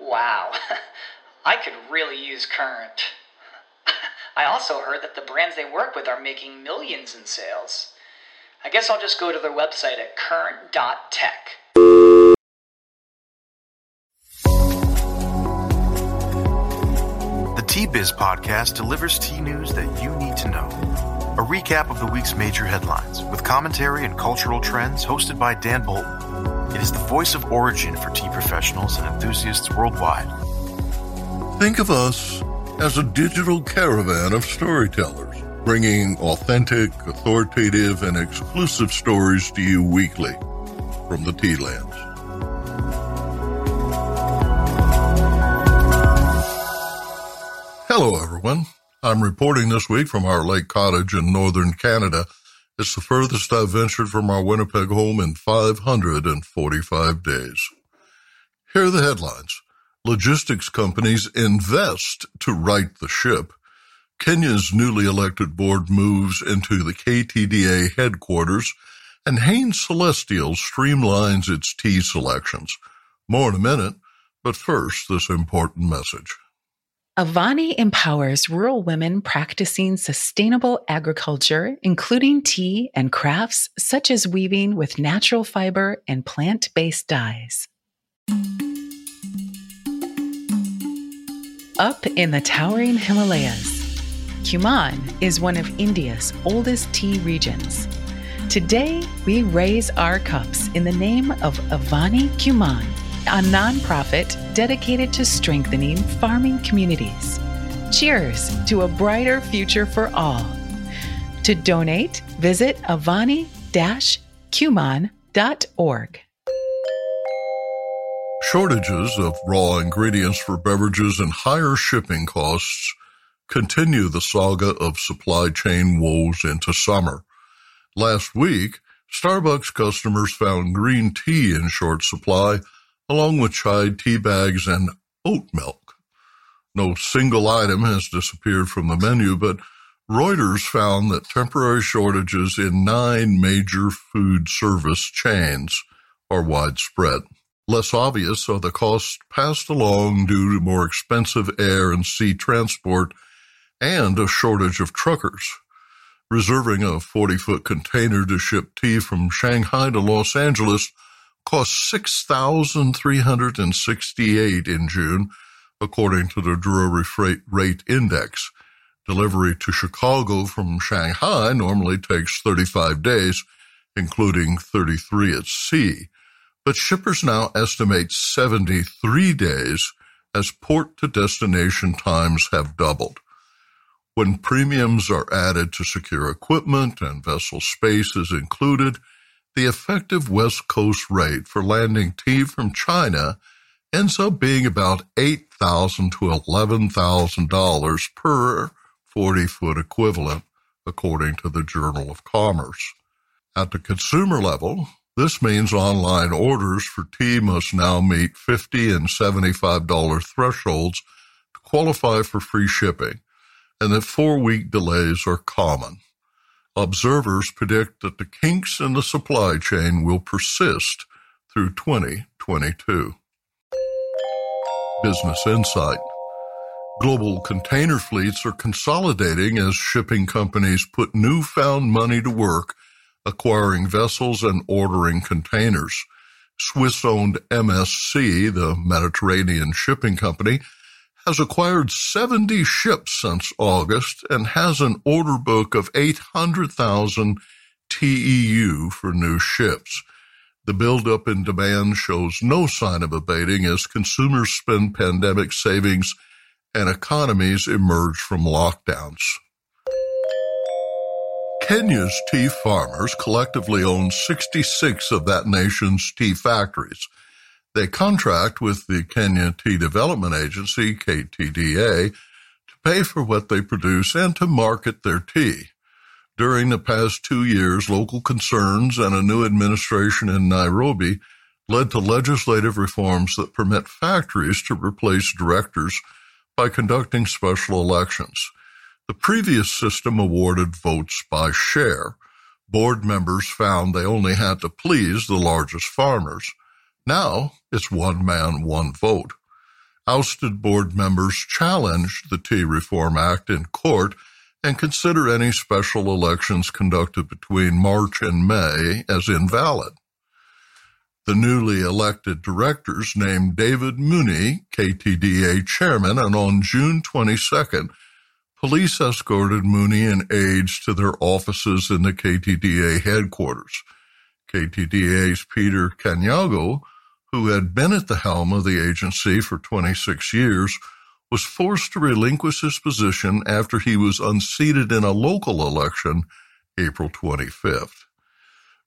Wow, I could really use Current. I also heard that the brands they work with are making millions in sales. I guess I'll just go to their website at current.tech. The Tea-Biz podcast delivers T news that you need to know. A recap of the week's major headlines with commentary and cultural trends hosted by Dan Bolton. It is the voice of origin for tea professionals and enthusiasts worldwide. Think of us as a digital caravan of storytellers, bringing authentic, authoritative, and exclusive stories to you weekly from the tea lands. Hello, everyone. I'm reporting this week from our lake cottage in northern Canada. It's the furthest I've ventured from our Winnipeg home in 545 days. Here are the headlines. Logistics companies invest to right the ship. Kenya's newly elected board moves into the KTDA headquarters, and Hain Celestial streamlines its tea selections. More in a minute, but first, this important message. Avani empowers rural women practicing sustainable agriculture, including tea and crafts such as weaving with natural fiber and plant based dyes. Up in the towering Himalayas, Kumaon is one of India's oldest tea regions. Today, we raise our cups in the name of Avani Kumaon a nonprofit dedicated to strengthening farming communities. Cheers to a brighter future for all. To donate, visit avani-kumaon.org. Shortages of raw ingredients for beverages and higher shipping costs continue the saga of supply chain woes into summer. Last week, Starbucks customers found green tea in short supply along with chai tea bags and oat milk. No single item has disappeared from the menu, but Reuters found that temporary shortages in nine major food service chains are widespread. Less obvious are the costs passed along due to more expensive air and sea transport and a shortage of truckers. Reserving a 40 foot container to ship tea from Shanghai to Los Angeles cost 6368 in June, according to the Drewry Freight Rate Index. Delivery to Chicago from Shanghai normally takes 35 days, including 33 at sea. But shippers now estimate 73 days as port to destination times have doubled. When premiums are added to secure equipment and vessel space is included, the effective West Coast rate for landing tea from China ends up being about 8,000 to $11,000 per 40 foot equivalent, according to the Journal of Commerce. At the consumer level, this means online orders for tea must now meet 50 and $75 thresholds to qualify for free shipping, and that four week delays are common. Observers predict that the kinks in the supply chain will persist through 2022. Business Insight Global container fleets are consolidating as shipping companies put newfound money to work acquiring vessels and ordering containers. Swiss owned MSC, the Mediterranean Shipping Company, has acquired 70 ships since August and has an order book of 800,000 TEU for new ships. The buildup in demand shows no sign of abating as consumers spend pandemic savings and economies emerge from lockdowns. Kenya's tea farmers collectively own 66 of that nation's tea factories. They contract with the Kenya Tea Development Agency, KTDA, to pay for what they produce and to market their tea. During the past two years, local concerns and a new administration in Nairobi led to legislative reforms that permit factories to replace directors by conducting special elections. The previous system awarded votes by share. Board members found they only had to please the largest farmers. Now it's one man, one vote. Ousted board members challenged the Tea Reform Act in court and consider any special elections conducted between March and May as invalid. The newly elected directors named David Mooney, KTDA chairman, and on June 22nd, police escorted Mooney and aides to their offices in the KTDA headquarters. KTDA's Peter Kanyago, who had been at the helm of the agency for 26 years, was forced to relinquish his position after he was unseated in a local election April 25th.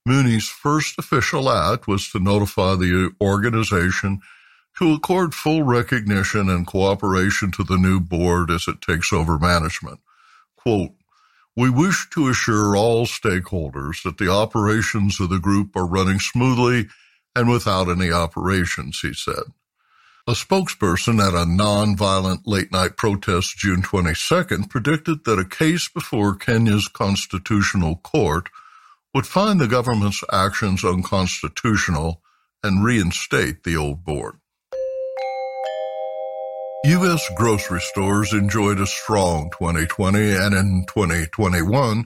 Mooney's first official act was to notify the organization to accord full recognition and cooperation to the new board as it takes over management. Quote, we wish to assure all stakeholders that the operations of the group are running smoothly and without any operations, he said. A spokesperson at a non-violent late-night protest June 22nd predicted that a case before Kenya's constitutional court – would find the government's actions unconstitutional and reinstate the old board. U.S. grocery stores enjoyed a strong 2020 and in 2021,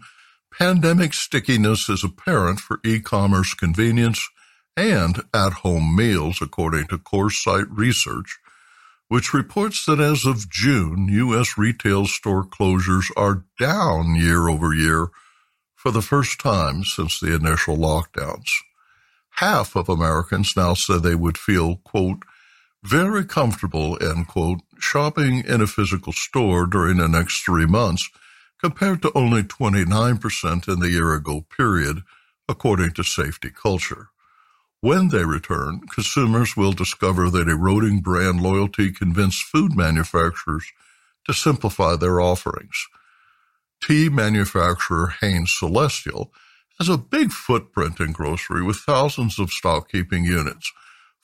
pandemic stickiness is apparent for e-commerce convenience and at-home meals, according to Coresight Research, which reports that as of June, U.S. retail store closures are down year over year for the first time since the initial lockdowns. Half of Americans now say they would feel, quote, very comfortable, end quote, shopping in a physical store during the next three months, compared to only 29% in the year ago period, according to Safety Culture. When they return, consumers will discover that eroding brand loyalty convinced food manufacturers to simplify their offerings tea manufacturer Hain Celestial has a big footprint in grocery with thousands of stock keeping units.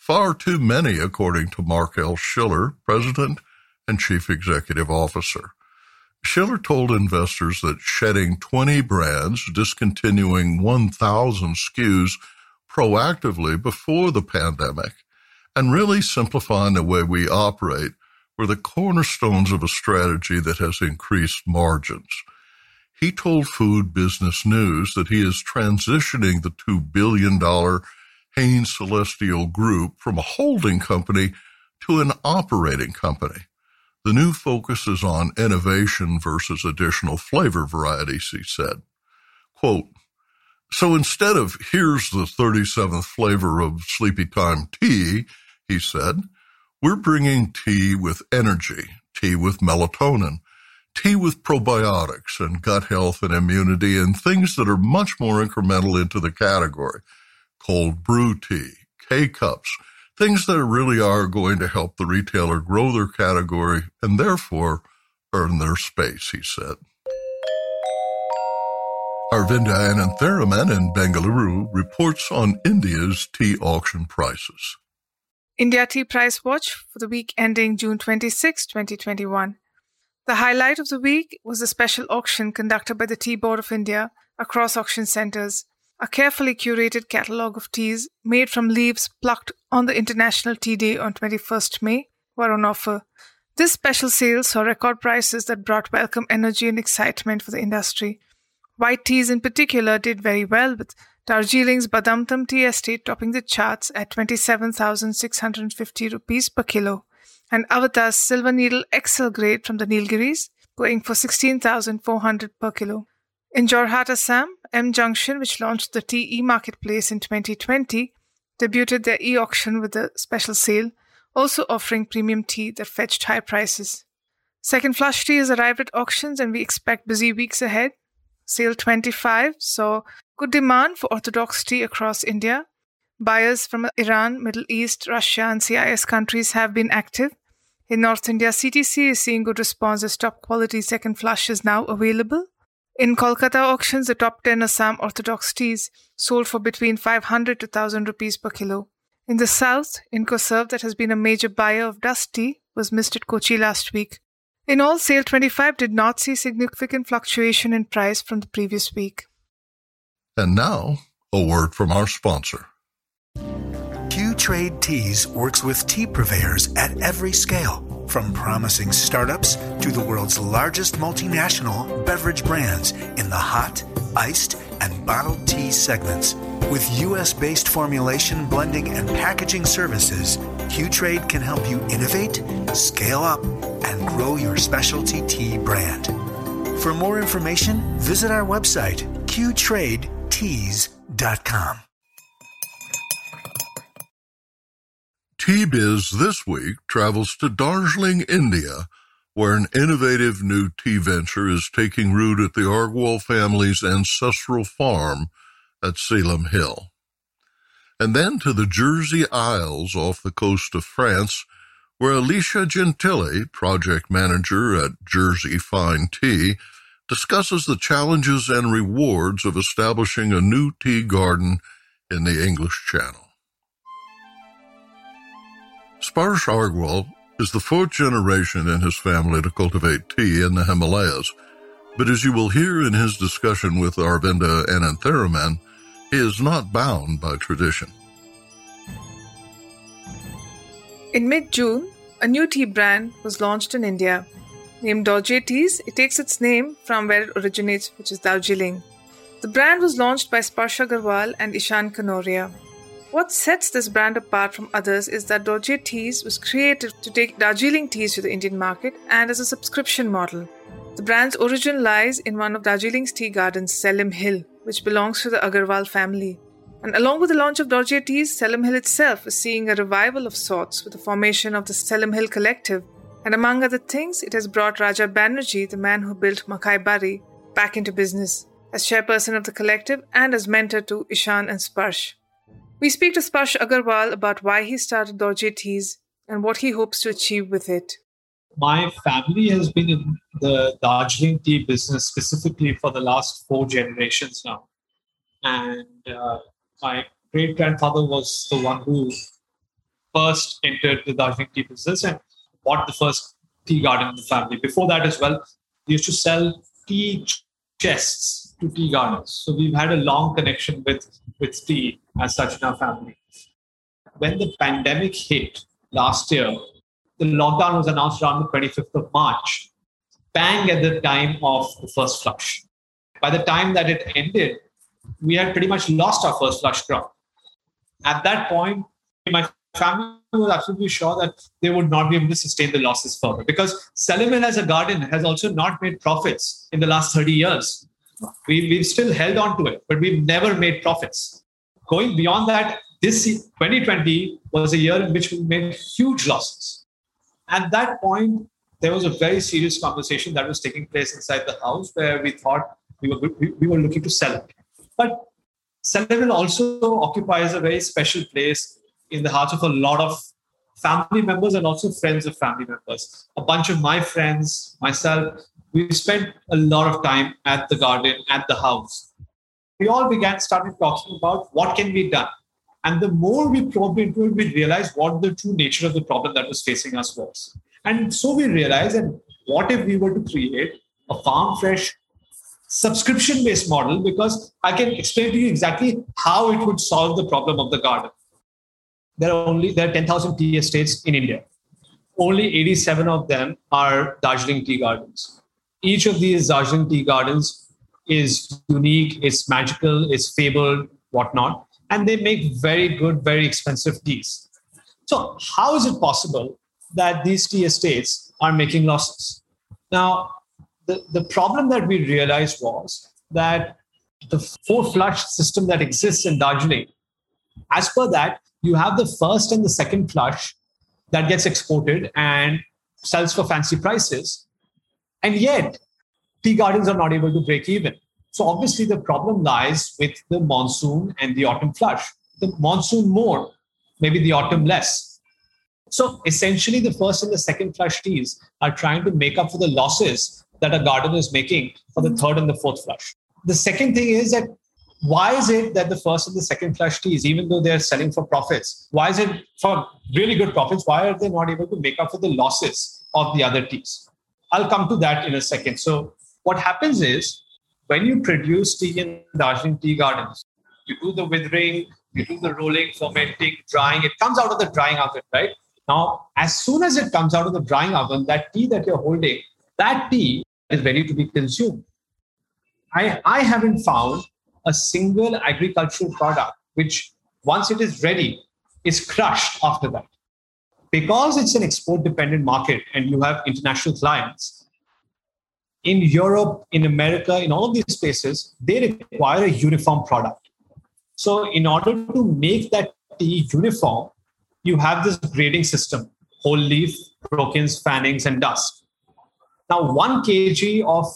Far too many, according to Mark L. Schiller, President and Chief Executive Officer. Schiller told investors that shedding 20 brands, discontinuing 1,000 SKUs proactively before the pandemic, and really simplifying the way we operate were the cornerstones of a strategy that has increased margins. He told Food Business News that he is transitioning the $2 billion Hain Celestial Group from a holding company to an operating company. The new focus is on innovation versus additional flavor varieties, he said. Quote, so instead of here's the 37th flavor of Sleepytime tea, he said, we're bringing tea with energy, tea with melatonin, tea with probiotics and gut health and immunity and things that are much more incremental into the category. Cold brew tea, K cups, things that really are going to help the retailer grow their category and therefore earn their space, he said. Aravinda Anantharaman in Bengaluru reports on India's tea auction prices. India Tea Price Watch for the week ending June 26, 2021. The highlight of the week was a special auction conducted by the Tea Board of India across auction centres, a carefully curated catalogue of teas made from leaves plucked on the International Tea Day on 21st May were on offer. This special sale saw record prices that brought welcome energy and excitement for the industry. White teas in particular did very well, with Darjeeling's Badamtam Tea Estate topping the charts at 27,650 rupees per kilo and Avataa's Silver Needle XL grade from the Nilgiris, going for 16,400 per kilo. In Jorhat, Assam, M Junction, which launched the tea e-marketplace in 2020, debuted their e-auction with a special sale, also offering premium tea that fetched high prices. Second flush tea has arrived at auctions and we expect busy weeks ahead. Sale 25 saw good demand for orthodox tea across India, buyers from Iran, Middle East, Russia, and CIS countries have been active. In North India, CTC is seeing good response as top quality second flush is now available. In Kolkata auctions, the top 10 Assam Orthodox teas sold for between 500 to 1000 rupees per kilo. In the south, Incoserv, that has been a major buyer of dust tea, was missed at Kochi last week. In all, Sale 25 did not see significant fluctuation in price from the previous week. And now, a word from our sponsor. Q Trade Teas works with tea purveyors at every scale, from promising startups to the world's largest multinational beverage brands in the hot, iced, and bottled tea segments. With US based formulation, blending, and packaging services, Q Trade can help you innovate, scale up, and grow your specialty tea brand. For more information, visit our website, qtradeteas.com. Tea-Biz this week travels to Darjeeling, India, where an innovative new tea venture is taking root at the Agarwal family's ancestral farm at Selim Hill. And then to the Jersey Isles off the coast of France, where Alicia Gentili, project manager at Jersey Fine Tea, discusses the challenges and rewards of establishing a new tea garden in the English Channel. Sparsh Agarwal is the fourth generation in his family to cultivate tea in the Himalayas, but as you will hear in his discussion with Aravinda Anantharaman, he is not bound by tradition. In mid June, a new tea brand was launched in India. Named Dorje Teas, it takes its name from where it originates, which is Darjeeling. The brand was launched by Sparsh Agarwal and Ishan Kanoria. What sets this brand apart from others is that Dorje Teas was created to take Darjeeling teas to the Indian market and as a subscription model. The brand's origin lies in one of Darjeeling's tea gardens, Selim Hill, which belongs to the Agarwal family. And along with the launch of Dorje Teas, Selim Hill itself is seeing a revival of sorts with the formation of the Selim Hill Collective. And among other things, it has brought Raja Banerjee, the man who built Makaibari, back into business as chairperson of the collective and as mentor to Ishan and Sparsh. We speak to Sparsh Agarwal about why he started Dorje Teas and what he hopes to achieve with it. My family has been in the Darjeeling tea business specifically for the last four generations now. And uh, my great grandfather was the one who first entered the Darjeeling tea business and bought the first tea garden in the family. Before that, as well, we used to sell tea chests to tea gardens. So we've had a long connection with, with tea as such in our family. When the pandemic hit last year, the lockdown was announced around the 25th of March, bang at the time of the first flush. By the time that it ended, we had pretty much lost our first flush crop. At that point, my family was absolutely sure that they would not be able to sustain the losses further because Selim Hill as a garden has also not made profits in the last 30 years. We, we've still held on to it, but we've never made profits going beyond that, this 2020 was a year in which we made huge losses. At that point, there was a very serious conversation that was taking place inside the house where we thought we were, we were looking to sell it. But Hill also occupies a very special place in the hearts of a lot of family members and also friends of family members. A bunch of my friends, myself, we spent a lot of time at the garden, at the house we all began started talking about what can be done. And the more we probed into it, we realized what the true nature of the problem that was facing us was. And so we realized that what if we were to create a farm fresh subscription based model because I can explain to you exactly how it would solve the problem of the garden. There are only there are 10,000 tea estates in India. Only 87 of them are Darjeeling tea gardens. Each of these Darjeeling tea gardens is unique, it's magical, it's fabled, whatnot. And they make very good, very expensive teas. So, how is it possible that these tea estates are making losses? Now, the, the problem that we realized was that the four flush system that exists in Darjeeling, as per that, you have the first and the second flush that gets exported and sells for fancy prices. And yet, tea gardens are not able to break even. So obviously the problem lies with the monsoon and the autumn flush. the monsoon more, maybe the autumn less. So essentially, the first and the second flush teas are trying to make up for the losses that a garden is making for the third and the fourth flush. The second thing is that why is it that the first and the second flush teas, even though they're selling for profits, why is it for really good profits? Why are they not able to make up for the losses of the other teas? I'll come to that in a second. So, what happens is when you produce tea in Darjeeling tea gardens, you do the withering, you do the rolling, fermenting, drying. It comes out of the drying oven, right? Now, as soon as it comes out of the drying oven, that tea that you're holding, that tea is ready to be consumed. I, I haven't found a single agricultural product which, once it is ready, is crushed after that. Because it's an export dependent market and you have international clients, in Europe, in America, in all of these places, they require a uniform product. So, in order to make that tea uniform, you have this grading system whole leaf, brokens, fannings, and dust. Now, one kg of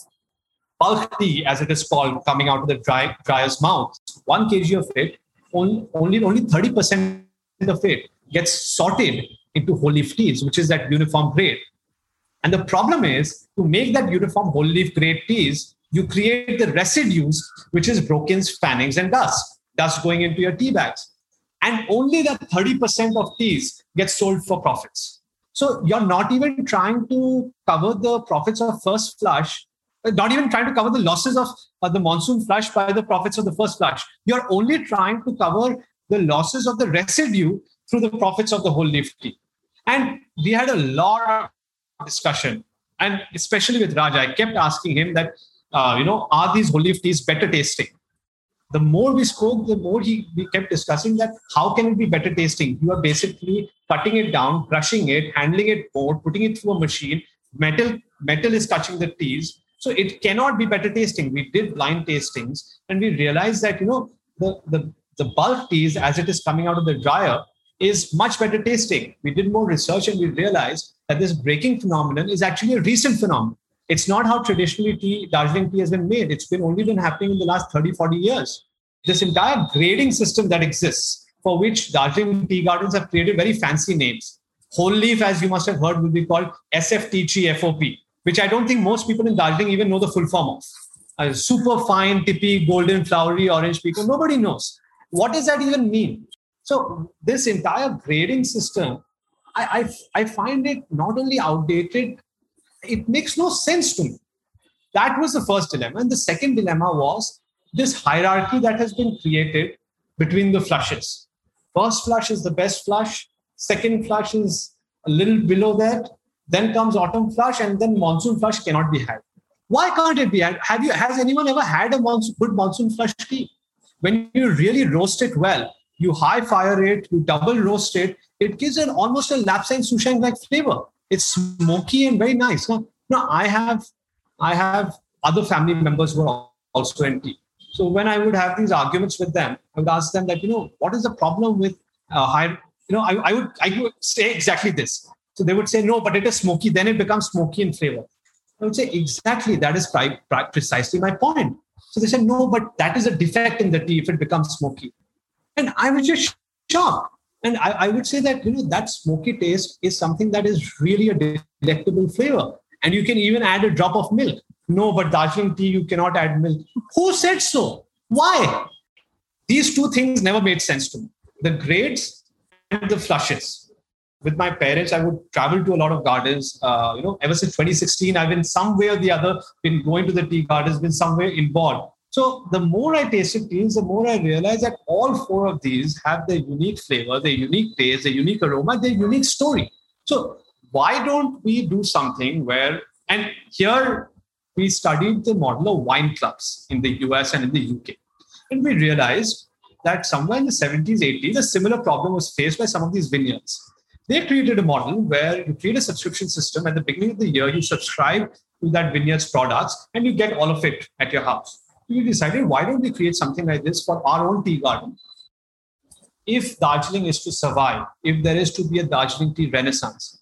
bulk tea, as it is called, coming out of the dry, dryer's mouth, one kg of it, only, only, only 30% of it gets sorted into whole leaf teas, which is that uniform grade. And the problem is to make that uniform whole leaf grade teas, you create the residues, which is brokens, fannings, and dust, dust going into your tea bags. And only that 30% of teas get sold for profits. So you're not even trying to cover the profits of first flush, uh, not even trying to cover the losses of the monsoon flush by the profits of the first flush. You're only trying to cover the losses of the residue through the profits of the whole leaf tea. And we had a lot of discussion, and especially with Raj, I kept asking him that, uh, you know, are these leaf teas better tasting? The more we spoke, the more he we kept discussing that how can it be better tasting? You are basically cutting it down, crushing it, handling it more, putting it through a machine. Metal metal is touching the teas, so it cannot be better tasting. We did blind tastings, and we realized that you know the the the bulk teas as it is coming out of the dryer is much better tasting. We did more research and we realized that this breaking phenomenon is actually a recent phenomenon. It's not how traditionally tea, Darjeeling tea has been made. It's been only been happening in the last 30, 40 years. This entire grading system that exists, for which Darjeeling tea gardens have created very fancy names. Whole leaf, as you must have heard, will be called SFTG which I don't think most people in Darjeeling even know the full form of. A super fine, tippy, golden, flowery, orange pekoe. Nobody knows. What does that even mean? So this entire grading system, I, I, I find it not only outdated, it makes no sense to me. That was the first dilemma. And the second dilemma was this hierarchy that has been created between the flushes. First flush is the best flush, second flush is a little below that, then comes autumn flush, and then monsoon flush cannot be had. Why can't it be had? Have you has anyone ever had a monsoon, good monsoon flush tea? When you really roast it well, you high fire it, you double roast it, it gives an almost a lapsang souchong like flavor. It's smoky and very nice. Now, now I have I have other family members who are also in tea. So when I would have these arguments with them, I would ask them that, you know, what is the problem with uh, high, you know, I, I would I would say exactly this. So they would say, no, but it is smoky, then it becomes smoky in flavor. I would say, exactly, that is pri- pri- precisely my point. So they said, no, but that is a defect in the tea if it becomes smoky. And I was just shocked. And I, I, would say that, you know, that smoky taste is something that is really a delectable flavor. And you can even add a drop of milk. No, but Darjeeling tea, you cannot add milk. Who said so? Why? These two things never made sense to me. The grades and the flushes. With my parents, I would travel to a lot of gardens. Uh, you know, ever since 2016, I've been some way or the other been going to the tea gardens, been somewhere involved. So the more I tasted teas, the more I realized that all four of these have their unique flavor, their unique taste, their unique aroma, their unique story. So why don't we do something where, and here we studied the model of wine clubs in the US and in the UK. And we realized that somewhere in the 70s, 80s, a similar problem was faced by some of these vineyards. They created a model where you create a subscription system. At the beginning of the year, you subscribe to that vineyard's products and you get all of it at your house we decided why don't we create something like this for our own tea garden? If Darjeeling is to survive, if there is to be a Darjeeling tea renaissance,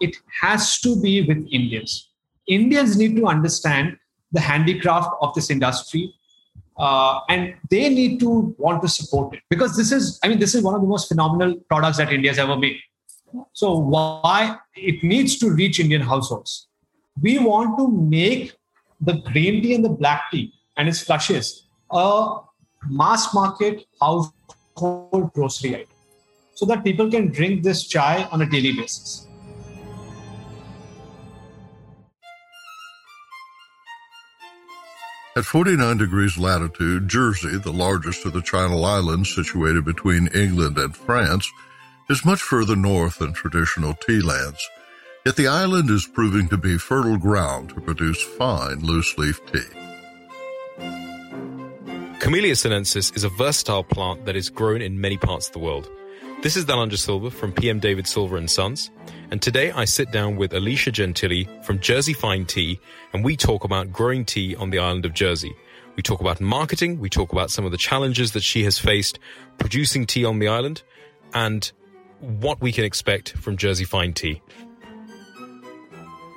it has to be with Indians. Indians need to understand the handicraft of this industry. uh, and they need to want to support it because this is i mean this is one of the most phenomenal products that india has ever made so why it needs to reach indian households we want to make the green tea and the black tea and its flushes a mass market household grocery item so that people can drink this chai on a daily basis At 49 degrees latitude, Jersey, the largest of the Channel Islands situated between England and France, is much further north than traditional tea lands. Yet the island is proving to be fertile ground to produce fine loose leaf tea. Camellia sinensis is a versatile plant that is grown in many parts of the world. This is Dalanja Silva from PM David Silva and Sons, and today I sit down with Alicia Gentili from Jersey Fine Tea, and we talk about growing tea on the island of Jersey. We talk about marketing, we talk about some of the challenges that she has faced producing tea on the island, and what we can expect from Jersey Fine Tea.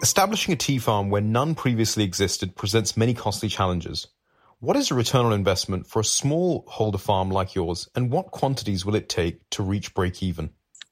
Establishing a tea farm where none previously existed presents many costly challenges. What is a return on investment for a small holder farm like yours, and what quantities will it take to reach break even?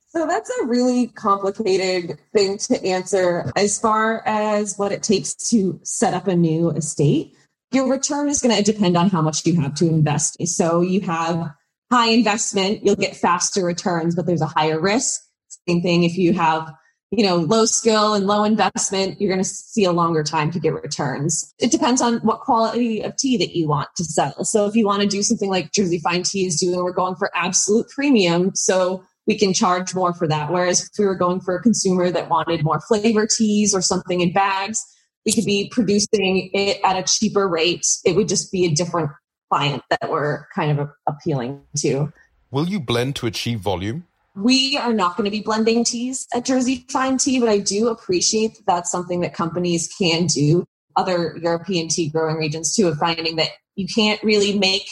So that's a really complicated thing to answer as far as what it takes to set up a new estate. Your return is going to depend on how much you have to invest. So you have high investment, you'll get faster returns, but there's a higher risk. Same thing if you have you know, low skill and low investment, you're going to see a longer time to get returns. It depends on what quality of tea that you want to sell. So if you want to do something like Jersey Fine Tea is doing, we're going for absolute premium. So we can charge more for that. Whereas if we were going for a consumer that wanted more flavor teas or something in bags, we could be producing it at a cheaper rate. It would just be a different client that we're kind of appealing to. Will you blend to achieve volume? We are not going to be blending teas at Jersey Fine Tea, but I do appreciate that that's something that companies can do. Other European tea growing regions too, of finding that you can't really make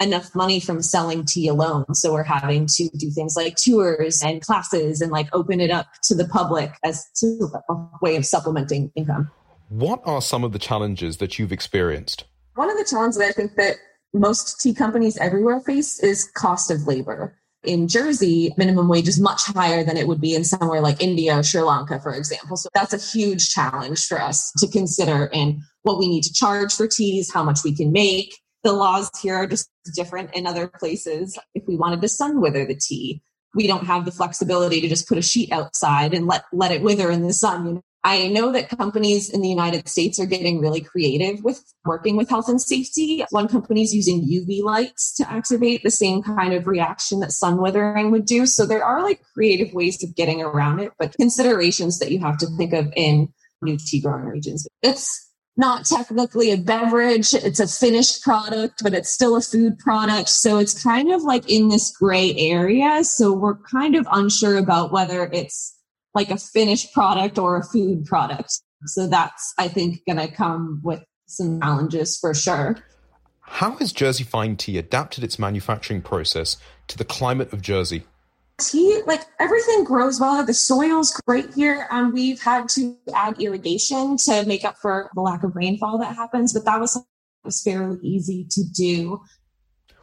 enough money from selling tea alone. So we're having to do things like tours and classes and like open it up to the public as to a way of supplementing income. What are some of the challenges that you've experienced? One of the challenges that I think that most tea companies everywhere face is cost of labor in Jersey, minimum wage is much higher than it would be in somewhere like India or Sri Lanka, for example. So that's a huge challenge for us to consider in what we need to charge for teas, how much we can make. The laws here are just different in other places. If we wanted to sun wither the tea, we don't have the flexibility to just put a sheet outside and let, let it wither in the sun. You know? I know that companies in the United States are getting really creative with working with health and safety. One company is using UV lights to activate the same kind of reaction that sun withering would do. So there are like creative ways of getting around it, but considerations that you have to think of in new tea growing regions. It's not technically a beverage. It's a finished product, but it's still a food product. So it's kind of like in this gray area. So we're kind of unsure about whether it's like a finished product or a food product. So that's, I think, going to come with some challenges for sure. How has Jersey Fine Tea adapted its manufacturing process to the climate of Jersey? Tea, like everything grows well. The soil's great here. Um, we've had to add irrigation to make up for the lack of rainfall that happens, but that was, was fairly easy to do.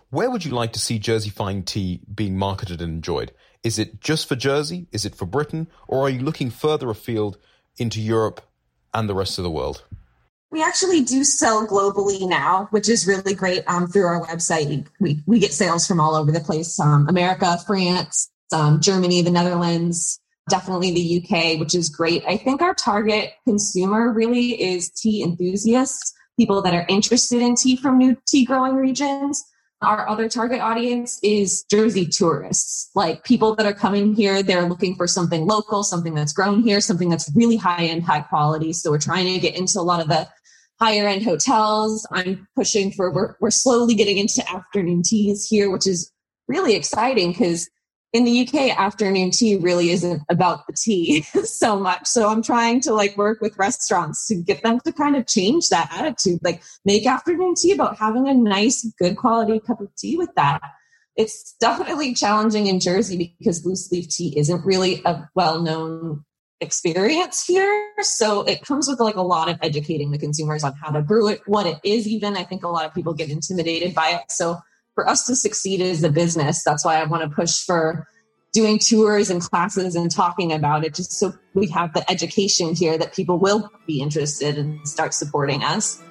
Where would you like to see Jersey Fine Tea being marketed and enjoyed? Is it just for Jersey? Is it for Britain? Or are you looking further afield into Europe and the rest of the world? We actually do sell globally now, which is really great. Um, through our website, we, we get sales from all over the place um, America, France, um, Germany, the Netherlands, definitely the UK, which is great. I think our target consumer really is tea enthusiasts, people that are interested in tea from new tea growing regions. Our other target audience is Jersey tourists, like people that are coming here. They're looking for something local, something that's grown here, something that's really high end, high quality. So we're trying to get into a lot of the higher end hotels. I'm pushing for, we're, we're slowly getting into afternoon teas here, which is really exciting because in the UK, afternoon tea really isn't about the tea so much. So I'm trying to like work with restaurants to get them to kind of change that attitude, like make afternoon tea about having a nice, good quality cup of tea with that. It's definitely challenging in Jersey because loose leaf tea isn't really a well known experience here. So it comes with like a lot of educating the consumers on how to brew it, what it is even. I think a lot of people get intimidated by it. So for us to succeed as a business, that's why I want to push for doing tours and classes and talking about it just so we have the education here that people will be interested and start supporting us.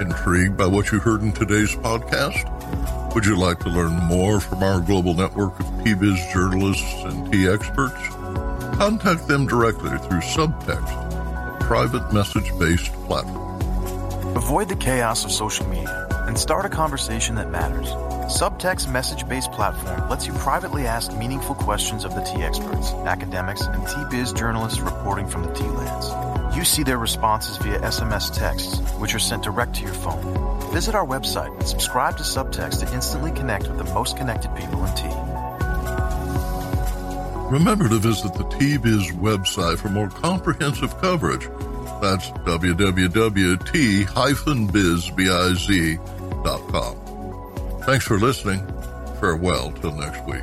Intrigued by what you heard in today's podcast? Would you like to learn more from our global network of TBiz journalists and tea experts? Contact them directly through Subtext, private message based platform. Avoid the chaos of social media and start a conversation that matters. Subtext message based platform lets you privately ask meaningful questions of the tea experts, academics, and tea biz journalists reporting from the tea lands. You see their responses via SMS texts, which are sent direct to your phone. Visit our website and subscribe to Subtext to instantly connect with the most connected people in tea. Remember to visit the TBiz website for more comprehensive coverage. That's www.t-bizbiz.com. Thanks for listening. Farewell till next week.